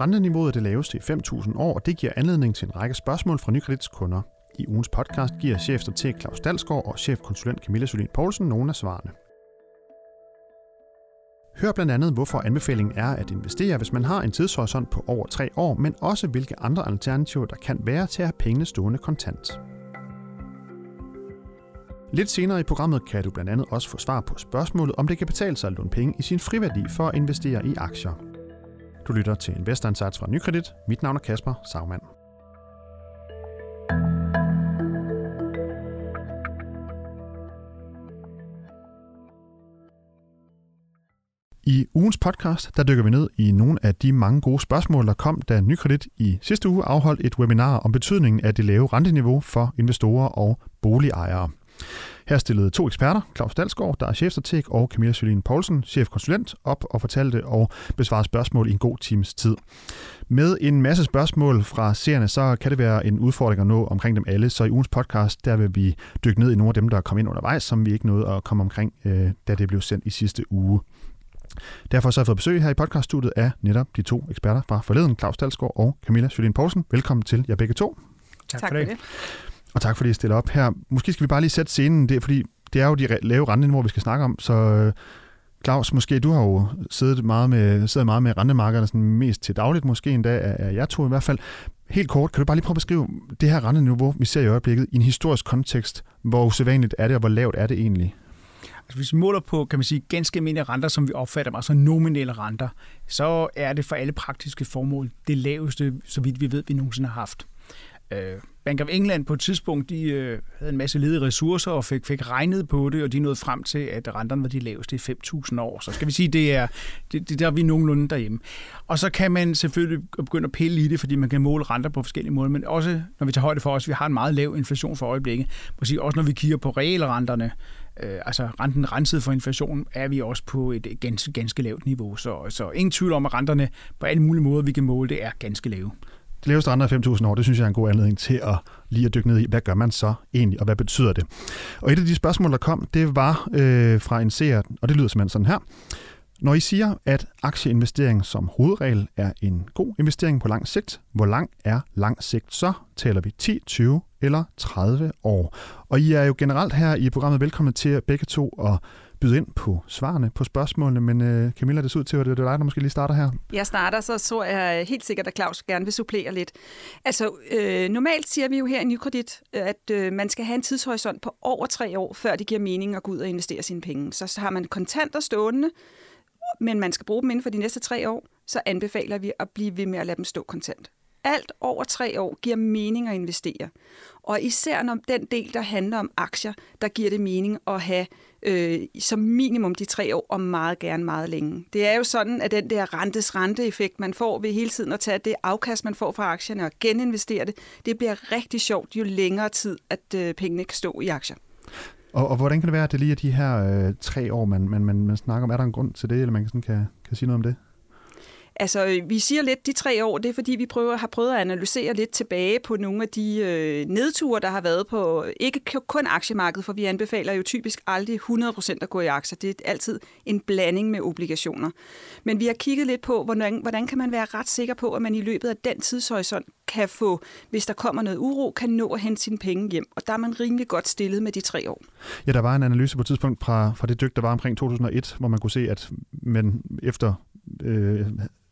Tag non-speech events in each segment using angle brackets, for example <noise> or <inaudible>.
Renteniveauet er det laveste i 5.000 år, og det giver anledning til en række spørgsmål fra Nykredits kunder. I ugens podcast giver chefstrateg Claus Dalsgaard og chefkonsulent Camilla Solin Poulsen nogle af svarene. Hør blandt andet, hvorfor anbefalingen er at investere, hvis man har en tidshorisont på over tre år, men også hvilke andre alternativer, der kan være til at have pengene stående kontant. Lidt senere i programmet kan du blandt andet også få svar på spørgsmålet, om det kan betale sig at låne penge i sin friværdi for at investere i aktier. Du lytter til Investorindsats fra Nykredit. Mit navn er Kasper Sagmann. I ugens podcast, der dykker vi ned i nogle af de mange gode spørgsmål, der kom, da Nykredit i sidste uge afholdt et webinar om betydningen af det lave renteniveau for investorer og boligejere. Her stillede to eksperter, Claus Dalsgaard, der er chefstrateg, og Camilla Sølin Poulsen, chefkonsulent, op og fortalte og besvarede spørgsmål i en god times tid. Med en masse spørgsmål fra seerne, så kan det være en udfordring at nå omkring dem alle, så i ugens podcast, der vil vi dykke ned i nogle af dem, der er kommet ind undervejs, som vi ikke nåede at komme omkring, øh, da det blev sendt i sidste uge. Derfor så har jeg fået besøg her i podcaststudiet af netop de to eksperter fra forleden, Claus Dalsgaard og Camilla Sølin Poulsen. Velkommen til jer begge to. Tak, tak for det. Og tak fordi I stiller op her. Måske skal vi bare lige sætte scenen, det fordi det er jo de lave renteniveauer, vi skal snakke om, så øh, Claus, måske du har jo siddet meget med, siddet meget med rentemarkederne sådan mest til dagligt, måske endda af, af jeg to i hvert fald. Helt kort, kan du bare lige prøve at beskrive det her renteniveau, vi ser i øjeblikket, i en historisk kontekst? Hvor usædvanligt er det, og hvor lavt er det egentlig? Altså, hvis vi måler på, kan man sige, ganske almindelige renter, som vi opfatter dem, altså nominelle renter, så er det for alle praktiske formål det laveste, så vidt vi ved, vi nogensinde har haft. Øh, Bank of England på et tidspunkt, de øh, havde en masse ledige ressourcer og fik, fik regnet på det, og de nåede frem til, at renterne var de laveste i 5.000 år. Så skal vi sige, det er, det, det der er vi nogenlunde derhjemme. Og så kan man selvfølgelig begynde at pille i det, fordi man kan måle renter på forskellige måder, men også når vi tager højde for os, vi har en meget lav inflation for øjeblikket, måske også når vi kigger på realrenterne, øh, altså renten renset for inflation, er vi også på et ganske, ganske lavt niveau. Så, så ingen tvivl om, at renterne på alle mulige måder, vi kan måle det, er ganske lave. De laveste renter er 5.000 år, det synes jeg er en god anledning til at lige at dykke ned i, hvad gør man så egentlig, og hvad betyder det? Og et af de spørgsmål, der kom, det var øh, fra en seer, og det lyder simpelthen sådan her. Når I siger, at aktieinvestering som hovedregel er en god investering på lang sigt, hvor lang er lang sigt så? Taler vi 10, 20 eller 30 år? Og I er jo generelt her i programmet velkommen til begge to at byde ind på svarene på spørgsmålene, men øh, Camilla, det ser ud til, at det er dig, der måske lige starter her. Jeg starter, så så jeg helt sikkert, at Claus gerne vil supplere lidt. Altså, øh, normalt siger vi jo her i Nykredit, øh, at øh, man skal have en tidshorisont på over tre år, før det giver mening at gå ud og investere sine penge. Så, så har man kontanter stående, men man skal bruge dem inden for de næste tre år, så anbefaler vi at blive ved med at lade dem stå kontant. Alt over tre år giver mening at investere. Og især når den del, der handler om aktier, der giver det mening at have øh, som minimum de tre år, og meget gerne meget længe. Det er jo sådan, at den der rentes renteeffekt, man får ved hele tiden at tage det afkast, man får fra aktierne og geninvestere det, det bliver rigtig sjovt, jo længere tid, at øh, pengene kan stå i aktier. Og, og hvordan kan det være, at det lige er de her øh, tre år, man, man, man, man snakker om? Er der en grund til det, eller man sådan kan, kan sige noget om det? Altså, øh, vi siger lidt de tre år, det er fordi, vi prøver, har prøvet at analysere lidt tilbage på nogle af de øh, nedture, der har været på, øh, ikke kun aktiemarkedet, for vi anbefaler jo typisk aldrig 100% at gå i aktier. Det er altid en blanding med obligationer. Men vi har kigget lidt på, hvordan, hvordan kan man være ret sikker på, at man i løbet af den tidshorisont kan få, hvis der kommer noget uro, kan nå at hente sine penge hjem. Og der er man rimelig godt stillet med de tre år. Ja, der var en analyse på et tidspunkt fra, fra det dyk, der var omkring 2001, hvor man kunne se, at man efter øh,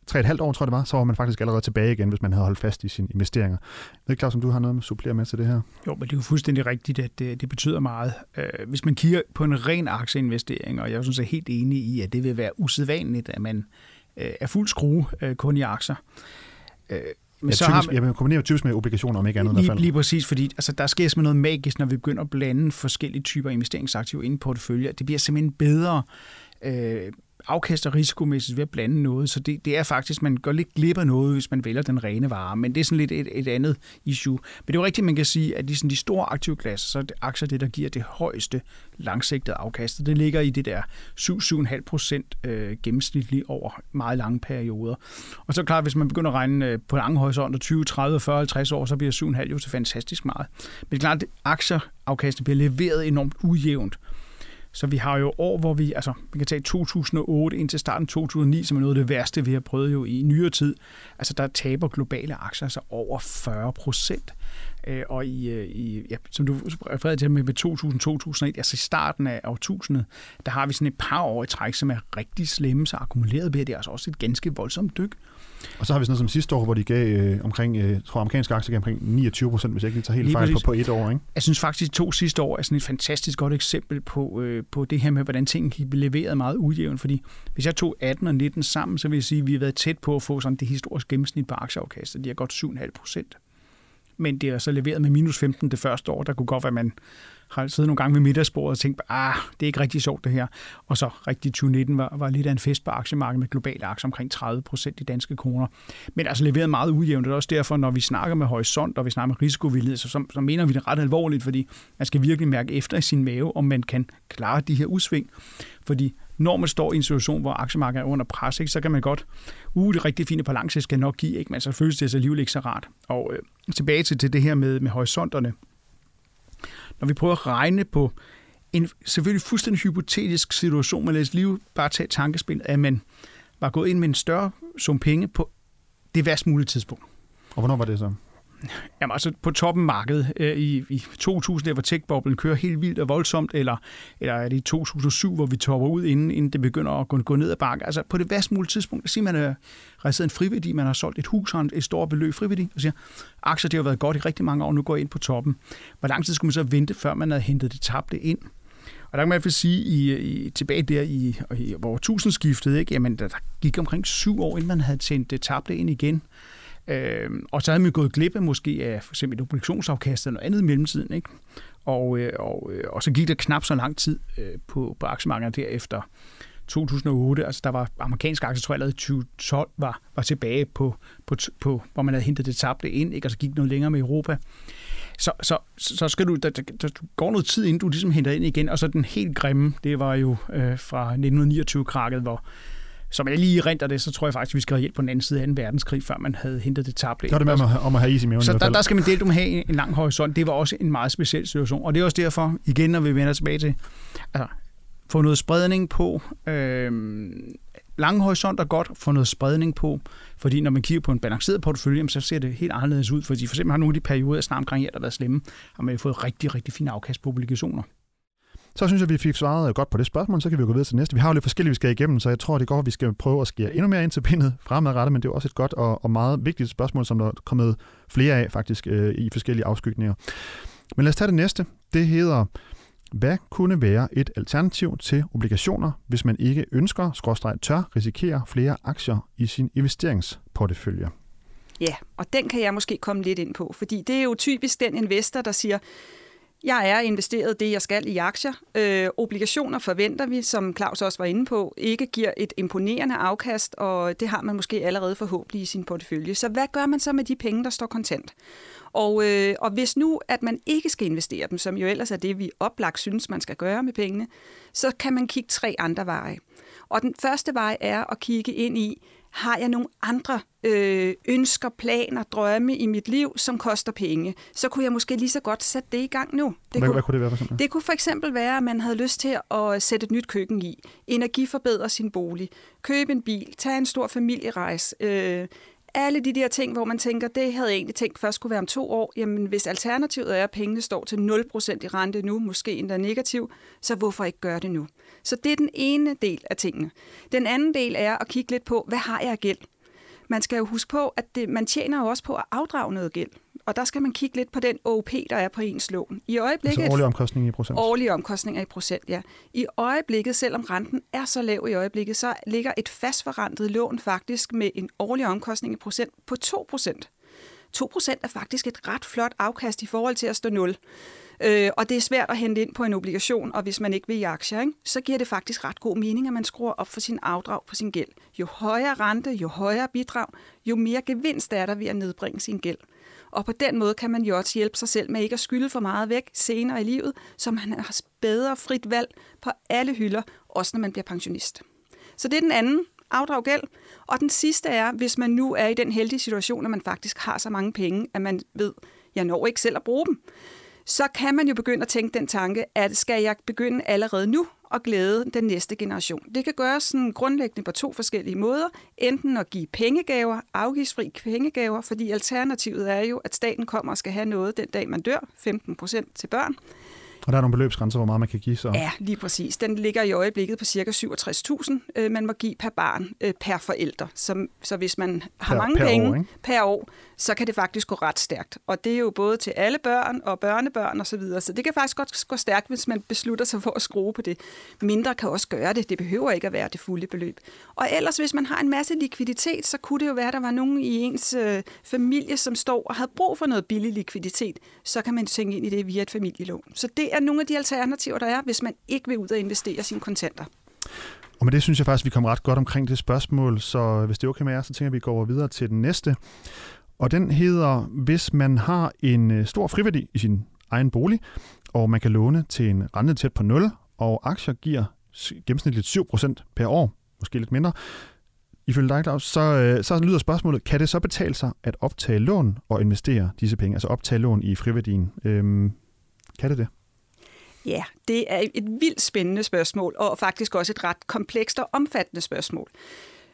tre et halvt år, tror jeg det var, så var man faktisk allerede tilbage igen, hvis man havde holdt fast i sine investeringer. Jeg ved ikke, om du har noget at supplere med til det her? Jo, men det er jo fuldstændig rigtigt, at det, det betyder meget. Øh, hvis man kigger på en ren aktieinvestering, og jeg er sådan set helt enig i, at det vil være usædvanligt, at man øh, er fuld skrue øh, kun i aktier. Men ja, så typisk, har man, ja, kombinerer typisk med obligationer, om ikke andet. Lige, i hvert fald. lige præcis, fordi altså, der sker simpelthen noget magisk, når vi begynder at blande forskellige typer investeringsaktiver ind i portefølje. Det bliver simpelthen bedre øh, afkast og risikomæssigt ved at blande noget, så det, det er faktisk, man går lidt glip af noget, hvis man vælger den rene vare, men det er sådan lidt et, et andet issue. Men det er jo rigtigt, man kan sige, at de, sådan de store aktive klasser, så er det aktier det, der giver det højeste langsigtede afkast, det ligger i det der 7-7,5 procent øh, gennemsnitligt over meget lange perioder. Og så klart, hvis man begynder at regne øh, på lange horisonter, 20, 30, 40, 50 år, så bliver 7,5 jo så fantastisk meget. Men det er klart, at aktieafkastet bliver leveret enormt ujævnt. Så vi har jo år, hvor vi, altså vi kan tage 2008 indtil starten 2009, som er noget af det værste, vi har prøvet jo i nyere tid. Altså der taber globale aktier altså over 40 procent. Øh, og i, øh, i ja, som du refererede til med 2000-2001, altså i starten af årtusindet, der har vi sådan et par år i træk, som er rigtig slemme, så akkumuleret bliver det altså også et ganske voldsomt dyk. Og så har vi sådan noget som sidste år, hvor de gav øh, omkring, øh, tror amerikanske aktier gav omkring 29 procent, hvis jeg ikke tager helt lige fejl, på, på et år. Ikke? Jeg synes faktisk, at de to sidste år er sådan et fantastisk godt eksempel på, øh, på det her med, hvordan tingene kan blive leveret meget ujævnt. Fordi hvis jeg tog 18 og 19 sammen, så vil jeg sige, at vi har været tæt på at få sådan det historiske gennemsnit på aktieafkastet. De har godt 7,5 procent men det er så leveret med minus 15 det første år. Der kunne godt være, at man har siddet nogle gange ved middagsbordet og tænkt, ah, det er ikke rigtig sjovt det her. Og så rigtig 2019 var, var lidt af en fest på aktiemarkedet med globale aktier omkring 30 procent i danske kroner. Men altså leveret meget ujævnt. Det er også derfor, når vi snakker med horisont, og vi snakker med risikovillighed, så, så, så mener vi det ret alvorligt, fordi man skal virkelig mærke efter i sin mave, om man kan klare de her udsving. Fordi når man står i en situation, hvor aktiemarkedet er under pres, ikke, så kan man godt, uh, det rigtig fine balance skal nok give, ikke, men så føles det så alligevel ikke så rart. Og øh, tilbage til, til det her med, med horisonterne. Når vi prøver at regne på en selvfølgelig fuldstændig hypotetisk situation, men lad os lige bare tage tankespil, at man var gået ind med en større sum penge på det værst mulige tidspunkt. Og hvornår var det så? Jamen altså på toppen markedet øh, i, i 2000, der hvor tech-boblen kører helt vildt og voldsomt, eller, eller er det i 2007, hvor vi topper ud, inden, inden det begynder at gå, gå ned ad bakke. Altså på det værst mulige tidspunkt, siger man, øh, at har en friværdi, man har solgt et hus, har et stort beløb friværdi, og siger, aktier det har været godt i rigtig mange år, nu går jeg ind på toppen. Hvor lang tid skulle man så vente, før man havde hentet det tabte ind? Og der kan man i hvert fald sige, i, i, tilbage der i, i hvor tusindskiftet, ikke? Jamen, der, der gik omkring syv år, inden man havde tjent det tabte ind igen. Øh, og så havde man gået glip af måske af for eksempel et obligationsafkast eller noget andet i mellemtiden. Ikke? Og, øh, og, øh, og så gik der knap så lang tid øh, på, på aktiemarkedet derefter 2008. Altså der var amerikanske aktier, tror jeg, allerede 2012 var, var tilbage på, på, på, hvor man havde hentet det tabte ind, ikke? og så gik noget længere med Europa. Så, så, så skal du, der, der, der går noget tid, inden du ligesom henter ind igen, og så den helt grimme, det var jo øh, fra 1929-krakket, hvor som jeg lige renter det, så tror jeg faktisk, vi skal have hjælp på den anden side af 2. verdenskrig, før man havde hentet det tabte. Så er det med om at have is i maven. Så der, der skal man dele med have en lang horisont. Det var også en meget speciel situation. Og det er også derfor, igen når vi vender tilbage til, altså, få noget spredning på. Øh, lange horisont er godt, få noget spredning på, fordi når man kigger på en balanceret portefølje, så ser det helt anderledes ud, fordi for eksempel har nogle af de perioder, snart omkring her, der har været slemme, har man fået rigtig, rigtig fine afkast på obligationer. Så synes jeg, vi fik svaret øh, godt på det spørgsmål, så kan vi gå videre til næste. Vi har jo lidt forskellige, vi skal igennem, så jeg tror, det går, at vi skal prøve at skære endnu mere ind til pindet fremadrettet, men det er også et godt og, og meget vigtigt spørgsmål, som der er kommet flere af faktisk øh, i forskellige afskygninger. Men lad os tage det næste. Det hedder, hvad kunne være et alternativ til obligationer, hvis man ikke ønsker, skråstreg tør, risikere flere aktier i sin investeringsportefølje? Ja, og den kan jeg måske komme lidt ind på, fordi det er jo typisk den investor, der siger, jeg er investeret det, jeg skal i aktier. Øh, obligationer forventer vi, som Claus også var inde på, ikke giver et imponerende afkast, og det har man måske allerede forhåbentlig i sin portefølje. Så hvad gør man så med de penge, der står kontant? Og, øh, og hvis nu, at man ikke skal investere dem, som jo ellers er det, vi oplagt synes, man skal gøre med pengene, så kan man kigge tre andre veje. Og den første vej er at kigge ind i, har jeg nogle andre øh, ønsker, planer, drømme i mit liv, som koster penge, så kunne jeg måske lige så godt sætte det i gang nu. Det hvad, kunne, hvad kunne det være for eksempel? Det kunne for eksempel være, at man havde lyst til at sætte et nyt køkken i, energiforbedre sin bolig, købe en bil, tage en stor familierejse, øh, alle de der ting, hvor man tænker, det havde jeg egentlig tænkt først skulle være om to år. Jamen, hvis alternativet er, at pengene står til 0% i rente nu, måske endda negativ, så hvorfor ikke gøre det nu? Så det er den ene del af tingene. Den anden del er at kigge lidt på, hvad har jeg af gæld? Man skal jo huske på, at det, man tjener jo også på at afdrage noget gæld. Og der skal man kigge lidt på den OP, der er på ens lån. I øjeblikket, altså årlige omkostninger i procent? Årlige omkostninger i procent, ja. I øjeblikket, selvom renten er så lav i øjeblikket, så ligger et fastforrentet lån faktisk med en årlig omkostning i procent på 2 procent. 2 procent er faktisk et ret flot afkast i forhold til at stå 0. Øh, og det er svært at hente ind på en obligation, og hvis man ikke vil i aktier, ikke, så giver det faktisk ret god mening, at man skruer op for sin afdrag på sin gæld. Jo højere rente, jo højere bidrag, jo mere gevinst er der ved at nedbringe sin gæld. Og på den måde kan man jo også hjælpe sig selv med ikke at skylde for meget væk senere i livet, så man har bedre frit valg på alle hylder, også når man bliver pensionist. Så det er den anden afdrag gæld. Og den sidste er, hvis man nu er i den heldige situation, at man faktisk har så mange penge, at man ved, jeg når ikke selv at bruge dem, så kan man jo begynde at tænke den tanke, at skal jeg begynde allerede nu at glæde den næste generation. Det kan gøres sådan grundlæggende på to forskellige måder. Enten at give pengegaver, afgiftsfri pengegaver, fordi alternativet er jo, at staten kommer og skal have noget den dag, man dør, 15 procent til børn. Og der er nogle beløbsgrænser, hvor meget man kan give så? Ja, lige præcis. Den ligger i øjeblikket på ca. 67.000, øh, man må give per barn øh, per forælder. Så, så hvis man har Per- mange per penge år, ikke? per år, så kan det faktisk gå ret stærkt. Og det er jo både til alle børn og børnebørn osv. Så, videre. så det kan faktisk godt gå stærkt, hvis man beslutter sig for at skrue på det. Mindre kan også gøre det. Det behøver ikke at være det fulde beløb. Og ellers, hvis man har en masse likviditet, så kunne det jo være, at der var nogen i ens øh, familie, som står og havde brug for noget billig likviditet. Så kan man tænke ind i det via et familielån. Så det er nogle af de alternativer, der er, hvis man ikke vil ud og investere sine kontanter. Og med det synes jeg faktisk, vi kom ret godt omkring det spørgsmål, så hvis det er okay med jer, så tænker jeg, at vi går videre til den næste. Og den hedder, hvis man har en øh, stor friværdi i sin egen bolig, og man kan låne til en rente tæt på 0, og aktier giver gennemsnitligt 7% per år, måske lidt mindre, ifølge dig, Claus, så, øh, så lyder spørgsmålet, kan det så betale sig at optage lån og investere disse penge, altså optage lån i friværdien? Øhm, kan det det? Ja, det er et vildt spændende spørgsmål, og faktisk også et ret komplekst og omfattende spørgsmål.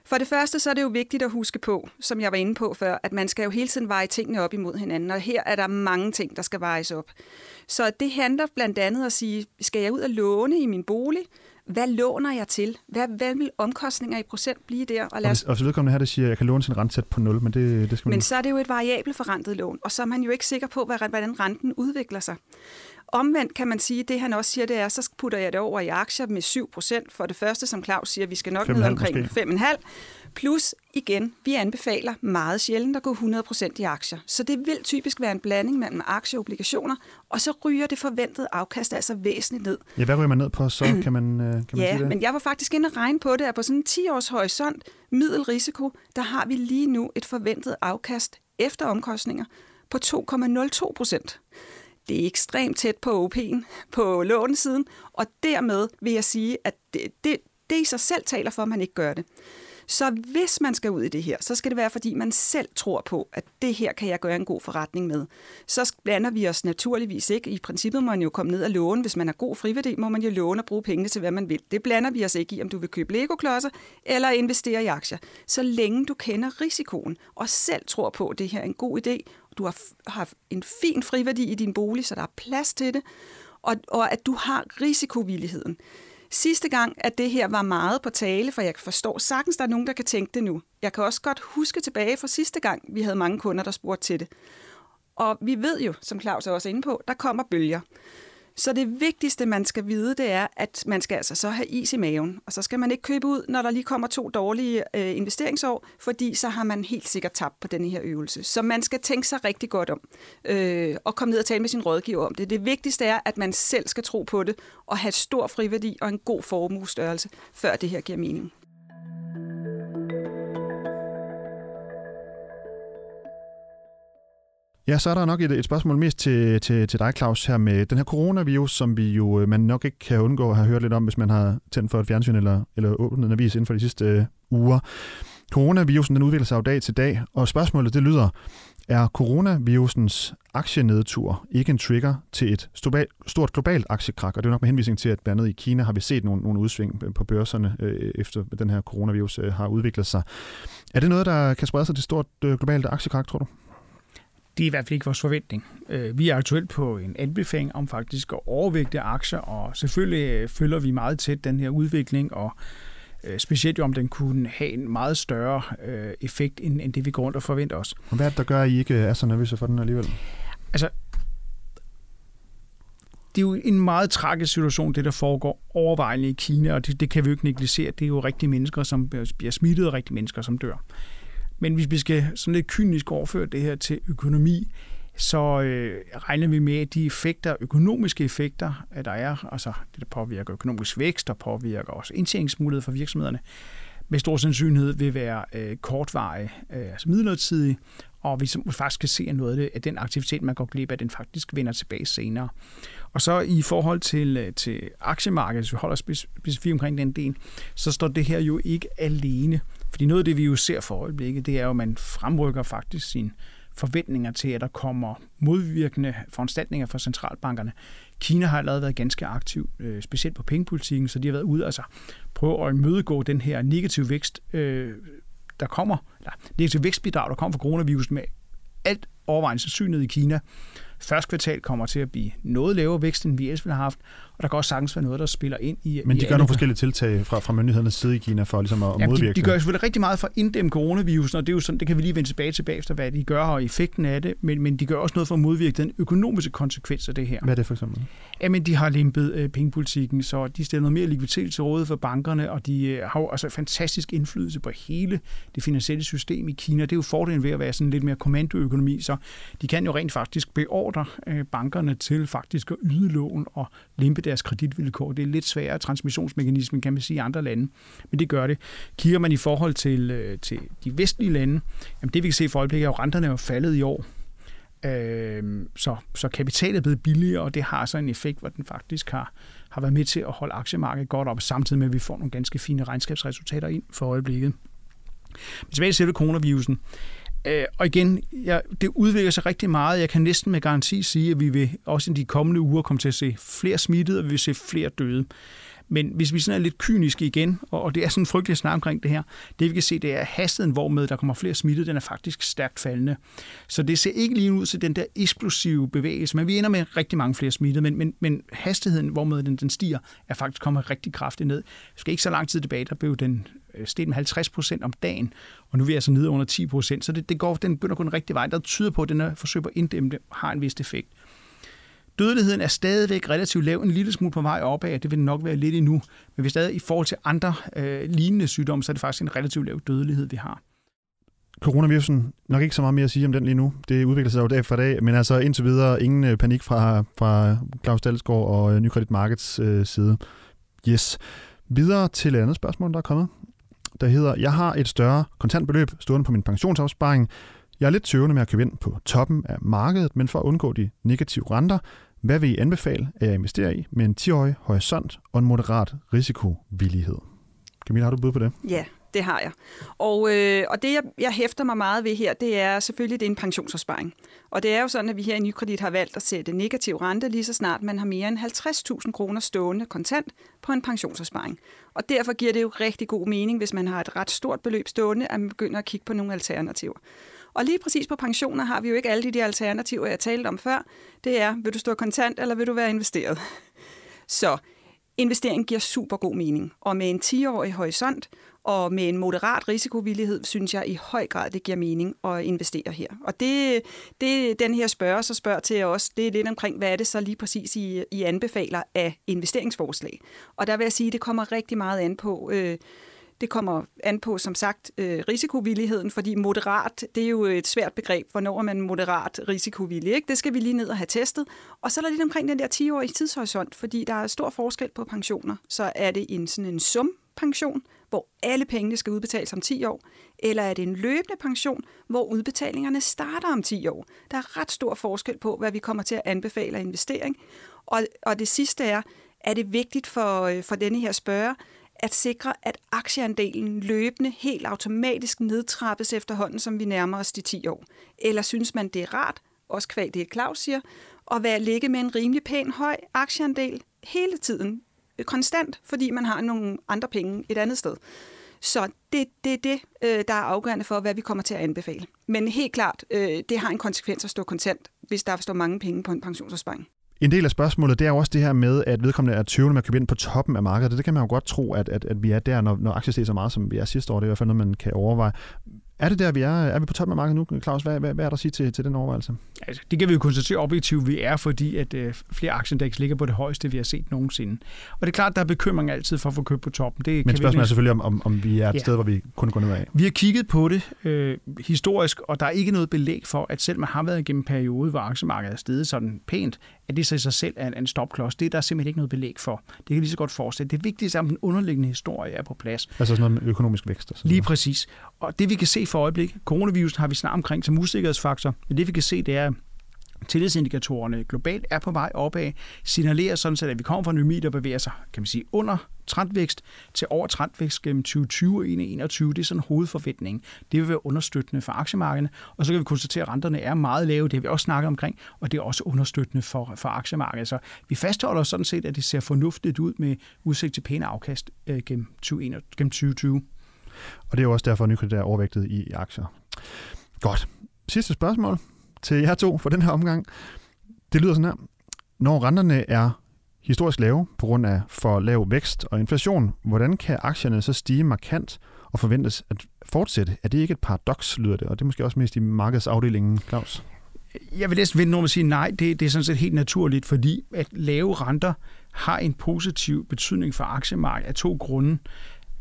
For det første så er det jo vigtigt at huske på, som jeg var inde på før, at man skal jo hele tiden veje tingene op imod hinanden, og her er der mange ting, der skal vejes op. Så det handler blandt andet at sige, skal jeg ud og låne i min bolig? Hvad låner jeg til? Hvad, hvad vil omkostninger i procent blive der? Og lad os og hvis vedkommende her, det siger, at jeg kan låne sin rente tæt på 0, men det, det skal man... men så er det jo et variabelt forrentet lån, og så er man jo ikke sikker på, hvordan renten udvikler sig. Omvendt kan man sige, at det han også siger, det er, så putter jeg det over i aktier med 7% For det første, som Claus siger, vi skal nok ned 5,5 omkring måske. 5,5. Plus igen, vi anbefaler meget sjældent at gå 100% i aktier. Så det vil typisk være en blanding mellem aktier og obligationer, og så ryger det forventede afkast altså væsentligt ned. Ja, hvad ryger man ned på så? <clears throat> Kan man, øh, kan man Ja, sige det? men jeg var faktisk inde og regne på det, at på sådan en 10-års horisont, middelrisiko, der har vi lige nu et forventet afkast efter omkostninger på 2,02 procent. Det er ekstremt tæt på OP'en på lånesiden, og dermed vil jeg sige, at det, det, det i sig selv taler for, at man ikke gør det. Så hvis man skal ud i det her, så skal det være, fordi man selv tror på, at det her kan jeg gøre en god forretning med. Så blander vi os naturligvis ikke. I princippet må man jo komme ned og låne. Hvis man har god friværdi, må man jo låne og bruge pengene til, hvad man vil. Det blander vi os ikke i, om du vil købe Lego-klodser eller investere i aktier. Så længe du kender risikoen og selv tror på, at det her er en god idé, du har, har en fin friværdi i din bolig, så der er plads til det, og, og at du har risikovilligheden. Sidste gang, at det her var meget på tale, for jeg forstår sagtens, der er nogen, der kan tænke det nu. Jeg kan også godt huske tilbage fra sidste gang, vi havde mange kunder, der spurgte til det. Og vi ved jo, som Claus er også inde på, der kommer bølger. Så det vigtigste, man skal vide, det er, at man skal altså så have is i maven. Og så skal man ikke købe ud, når der lige kommer to dårlige øh, investeringsår, fordi så har man helt sikkert tabt på denne her øvelse. Så man skal tænke sig rigtig godt om, øh, og komme ned og tale med sin rådgiver om det. Det vigtigste er, at man selv skal tro på det, og have stor friværdi og en god formuestørrelse, før det her giver mening. Ja, så er der nok et, et spørgsmål mest til, til, til dig, Claus, her med den her coronavirus, som vi jo øh, man nok ikke kan undgå at have hørt lidt om, hvis man har tændt for et fjernsyn eller, eller åbnet en avis inden for de sidste øh, uger. Coronavirusen den udvikler sig jo dag til dag, og spørgsmålet det lyder, er coronavirusens aktienedtur ikke en trigger til et stort, stort globalt aktiekrak? Og det er nok med henvisning til, at blandt andet i Kina har vi set nogle, nogle udsving på børserne, øh, efter den her coronavirus øh, har udviklet sig. Er det noget, der kan sprede sig til et stort øh, globalt aktiekrak, tror du? Det er i hvert fald ikke vores forventning. Øh, Vi er aktuelt på en anbefaling om faktisk at overvægte aktier, og selvfølgelig øh, følger vi meget tæt den her udvikling, og øh, specielt jo om den kunne have en meget større effekt, end end det vi går rundt og forventer os. Og hvad er det, der gør, at I ikke er så nervøse for den alligevel? Altså, det er jo en meget tragisk situation, det der foregår overvejende i Kina, og det, det kan vi jo ikke negligere. Det er jo rigtige mennesker, som bliver smittet, og rigtige mennesker, som dør. Men hvis vi skal sådan lidt kynisk overføre det her til økonomi, så øh, regner vi med, at de effekter, økonomiske effekter, at der er, altså det, der påvirker økonomisk vækst og påvirker også indtjeningsmulighed for virksomhederne, med stor sandsynlighed vil være øh, kortvarige, øh, altså midlertidige, og vi som faktisk kan se, at noget af, det, at den aktivitet, man går glip af, den faktisk vender tilbage senere. Og så i forhold til, øh, til aktiemarkedet, hvis vi holder specifikt omkring den del, så står det her jo ikke alene. Fordi noget af det, vi jo ser for øjeblikket, det er jo, at man fremrykker faktisk sine forventninger til, at der kommer modvirkende foranstaltninger fra centralbankerne Kina har allerede været ganske aktiv, øh, specielt på pengepolitikken, så de har været ude altså prøve at imødegå den her negative vækst, øh, der kommer, eller negative vækstbidrag, der kommer fra coronavirus med alt overvejende sandsynlighed i Kina. Første kvartal kommer til at blive noget lavere vækst, end vi ellers ville have haft, og der kan også sagtens være noget, der spiller ind i Men de i gør nogle forskellige tiltag fra, fra myndighedernes side i Kina for ligesom at, Jamen, modvirke de, de gør selvfølgelig rigtig meget for at inddæmme coronavirusen, og det er jo sådan, det kan vi lige vende tilbage til bagefter, hvad de gør og effekten af det, men, men de gør også noget for at modvirke den økonomiske konsekvens af det her. Hvad er det for eksempel? Jamen, de har lempet øh, pengepolitikken, så de stiller noget mere likviditet til rådighed for bankerne, og de øh, har jo altså fantastisk indflydelse på hele det finansielle system i Kina. Det er jo fordelen ved at være sådan lidt mere kommandoøkonomi, så de kan jo rent faktisk beordre opfordre øh, bankerne til faktisk at yde lån og lempe deres kreditvilkår. Det er lidt sværere transmissionsmekanisme, kan man sige, i andre lande, men det gør det. Kigger man i forhold til, øh, til de vestlige lande, jamen det vi kan se for øjeblikket er at renterne er faldet i år. Øh, så, så kapitalet er blevet billigere, og det har så en effekt, hvor den faktisk har, har været med til at holde aktiemarkedet godt op, samtidig med, at vi får nogle ganske fine regnskabsresultater ind for øjeblikket. Men tilbage til selve coronavirusen. Øh, Øh, og igen, ja, det udvikler sig rigtig meget. Jeg kan næsten med garanti sige, at vi vil også i de kommende uger komme til at se flere smittede, og vi vil se flere døde. Men hvis vi sådan er lidt kyniske igen, og det er sådan en frygtelig snak omkring det her, det vi kan se, det er hastigheden, hvormed der kommer flere smittede, den er faktisk stærkt faldende. Så det ser ikke lige ud til den der eksplosive bevægelse, men vi ender med rigtig mange flere smittede, men, men, men hastigheden, hvormed den, den stiger, er faktisk kommet rigtig kraftigt ned. Vi skal ikke så lang tid tilbage, der blev den Øh, steget med 50 procent om dagen, og nu er vi altså nede under 10 procent, så det, det går, den begynder at gå den rigtige vej. Der tyder på, at den her forsøg på at inddæmme det har en vis effekt. Dødeligheden er stadigvæk relativt lav, en lille smule på vej opad, det vil nok være lidt endnu, men hvis stadig i forhold til andre øh, lignende sygdomme, så er det faktisk en relativt lav dødelighed, vi har. Coronavirusen, nok ikke så meget mere at sige om den lige nu. Det udvikler sig jo dag for dag, men altså indtil videre ingen øh, panik fra, fra Claus Dalsgaard og øh, Nykredit Markets øh, side. Yes. Videre til et andet spørgsmål, der er kommet, der hedder, jeg har et større kontantbeløb stående på min pensionsopsparing. Jeg er lidt tøvende med at købe ind på toppen af markedet, men for at undgå de negative renter, hvad vil I anbefale, at jeg investerer i med en 10-årig horisont og en moderat risikovillighed? Camilla, har du bud på det? Ja, det har jeg. Og, øh, og det, jeg, jeg hæfter mig meget ved her, det er selvfølgelig, det er en pensionsopsparing. Og det er jo sådan, at vi her i Nykredit har valgt at sætte negativ rente lige så snart man har mere end 50.000 kroner stående kontant på en pensionsopsparing. Og derfor giver det jo rigtig god mening, hvis man har et ret stort beløb stående, at man begynder at kigge på nogle alternativer. Og lige præcis på pensioner har vi jo ikke alle de der alternativer, jeg talte om før. Det er, vil du stå kontant, eller vil du være investeret? Så investering giver super god mening. Og med en 10-årig horisont, og med en moderat risikovillighed, synes jeg i høj grad, det giver mening at investere her. Og det, det den her spørger så spørger til os, det er lidt omkring, hvad er det så lige præcis, I, I anbefaler af investeringsforslag. Og der vil jeg sige, at det kommer rigtig meget an på, øh, det kommer an på, som sagt, øh, risikovilligheden, fordi moderat, det er jo et svært begreb. Hvornår er man moderat risikovillig? Ikke? Det skal vi lige ned og have testet. Og så er der lidt omkring den der 10-årige tidshorisont, fordi der er stor forskel på pensioner. Så er det en sådan en sum pension, hvor alle pengene skal udbetales om 10 år, eller er det en løbende pension, hvor udbetalingerne starter om 10 år? Der er ret stor forskel på, hvad vi kommer til at anbefale af investering. Og, og det sidste er, er det vigtigt for, øh, for denne her spørger, at sikre, at aktieandelen løbende helt automatisk nedtrappes efterhånden, som vi nærmer os de 10 år? Eller synes man, det er rart, også kvad det Claus siger, at være ligge med en rimelig pæn høj aktieandel hele tiden, konstant, fordi man har nogle andre penge et andet sted. Så det er det, det, der er afgørende for, hvad vi kommer til at anbefale. Men helt klart, øh, det har en konsekvens at stå kontant, hvis der står mange penge på en pensionsopsparing. En del af spørgsmålet, det er jo også det her med, at vedkommende er tøvende med at købe ind på toppen af markedet. Det kan man jo godt tro, at, at, at vi er der, når, når aktier stiger så meget, som vi er sidste år. Det er i hvert fald noget, man kan overveje. Er det der, vi er? Er vi på toppen af markedet nu, Claus? Hvad, hvad, hvad er der at sige til, til den overvejelse? Altså, det kan vi jo konstatere objektivt, vi er, fordi at øh, flere aktieindeks ligger på det højeste, vi har set nogensinde. Og det er klart, der er bekymring altid for at få købt på toppen. Det Men spørgsmålet er selvfølgelig, om, om, om vi er et ja. sted, hvor vi kun går nedad. Vi har kigget på det øh, historisk, og der er ikke noget belæg for, at selv man har været igennem en periode, hvor aktiemarkedet er steget sådan pænt, at det så i sig selv er en, en stopklods. Det er der simpelthen ikke noget belæg for. Det kan lige så godt forestille. Det vigtigste er, at den underliggende historie er på plads. Altså sådan noget med økonomisk vækst. Og sådan lige præcis. Og det vi kan se for øjeblik, coronavirus har vi snart omkring som usikkerhedsfaktor, men det vi kan se, det er, tillidsindikatorerne globalt er på vej opad, signalerer sådan set, at vi kommer fra en økonomi, der bevæger sig kan man sige, under trendvækst til over trendvækst gennem 2020 og 2021. Det er sådan hovedforventningen. Det vil være understøttende for aktiemarkederne. Og så kan vi konstatere, at renterne er meget lave. Det har vi også snakket omkring, og det er også understøttende for, for aktiemarkedet. Så vi fastholder sådan set, at det ser fornuftigt ud med udsigt til pæne afkast øh, gennem, 2021, gennem 2020. Og det er jo også derfor, at nykredit er overvægtet i aktier. Godt. Sidste spørgsmål til jer to for den her omgang. Det lyder sådan her. Når renterne er historisk lave på grund af for lav vækst og inflation, hvordan kan aktierne så stige markant og forventes at fortsætte? Er det ikke et paradoks, lyder det? Og det er måske også mest i markedsafdelingen, Claus? Jeg vil næsten vende om at sige nej. Det, det er sådan set helt naturligt, fordi at lave renter har en positiv betydning for aktiemarkedet af to grunde.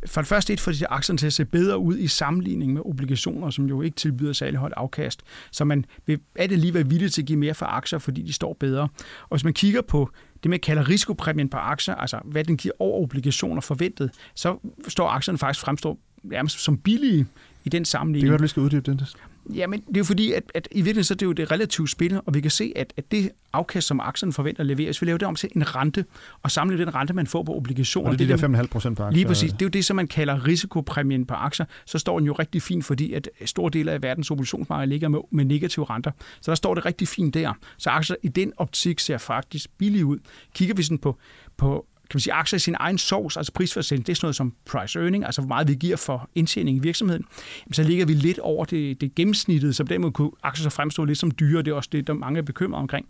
For det første et, fordi aktierne til at se bedre ud i sammenligning med obligationer, som jo ikke tilbyder særlig højt afkast. Så man vil alt det lige være villig til at give mere for aktier, fordi de står bedre. Og hvis man kigger på det, man kalder risikopræmien på aktier, altså hvad den giver over obligationer forventet, så står aktierne faktisk fremstår nærmest som billige i den sammenligning. Det er godt, vi skal uddybe det. Ja, men det er jo fordi, at, at i virkeligheden så er det jo det relative spil, og vi kan se, at, at det afkast, som aktien forventer at levere, hvis vi laver det om til en rente, og sammenligner den rente, man får på obligationer. Og det er de der 5,5 procent på aktier. Lige præcis. Det er jo det, som man kalder risikopræmien på aktier. Så står den jo rigtig fint, fordi at store dele af verdens obligationsmarked ligger med, med negative renter. Så der står det rigtig fint der. Så aktier i den optik ser faktisk billige ud. Kigger vi sådan på, på kan man sige, aktier i sin egen sovs, altså prisforsætning, det er sådan noget som price earning, altså hvor meget vi giver for indtjening i virksomheden, så ligger vi lidt over det, det gennemsnittet, så på den måde kunne aktier så fremstå lidt som dyre, det er også det, der mange er bekymret omkring.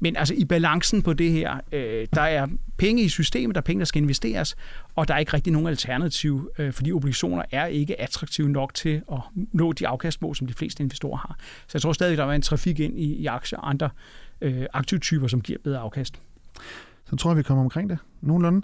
Men altså i balancen på det her, øh, der er penge i systemet, der er penge, der skal investeres, og der er ikke rigtig nogen alternativ, øh, fordi obligationer er ikke attraktive nok til at nå de afkastmål, som de fleste investorer har. Så jeg tror stadig, der er en trafik ind i, i aktier og andre øh, aktivtyper, som giver bedre afkast så tror jeg, vi kommer omkring det nogenlunde.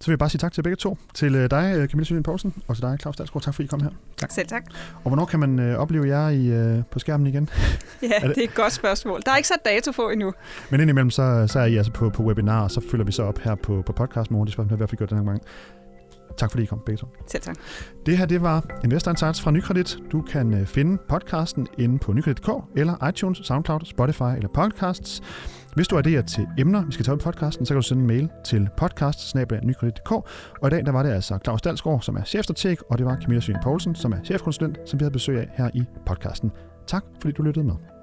Så vil jeg bare sige tak til begge to. Til øh, dig, øh, Camilla Sylvien Poulsen, og til dig, Claus Dalsgaard. Tak fordi I kom her. Tak. Selv tak. Og hvornår kan man øh, opleve jer i, øh, på skærmen igen? <laughs> ja, det? det er et godt spørgsmål. Der er ikke sat dato på endnu. Men indimellem, så, så er I altså på, på webinar, og så følger vi så op her på, på podcast morgen. Det spørgsmål, i hvert fald gjort den her gang. Tak fordi I kom, begge to. Selv tak. Det her, det var Investor Insights fra Nykredit. Du kan øh, finde podcasten inde på nykredit.k eller iTunes, SoundCloud, Spotify eller Podcasts. Hvis du har idéer til emner, vi skal tage op i podcasten, så kan du sende en mail til podcast Og i dag der var det altså Claus Dalsgaard, som er chefstrateg, og det var Camilla Søen Poulsen, som er chefkonsulent, som vi havde besøg af her i podcasten. Tak fordi du lyttede med.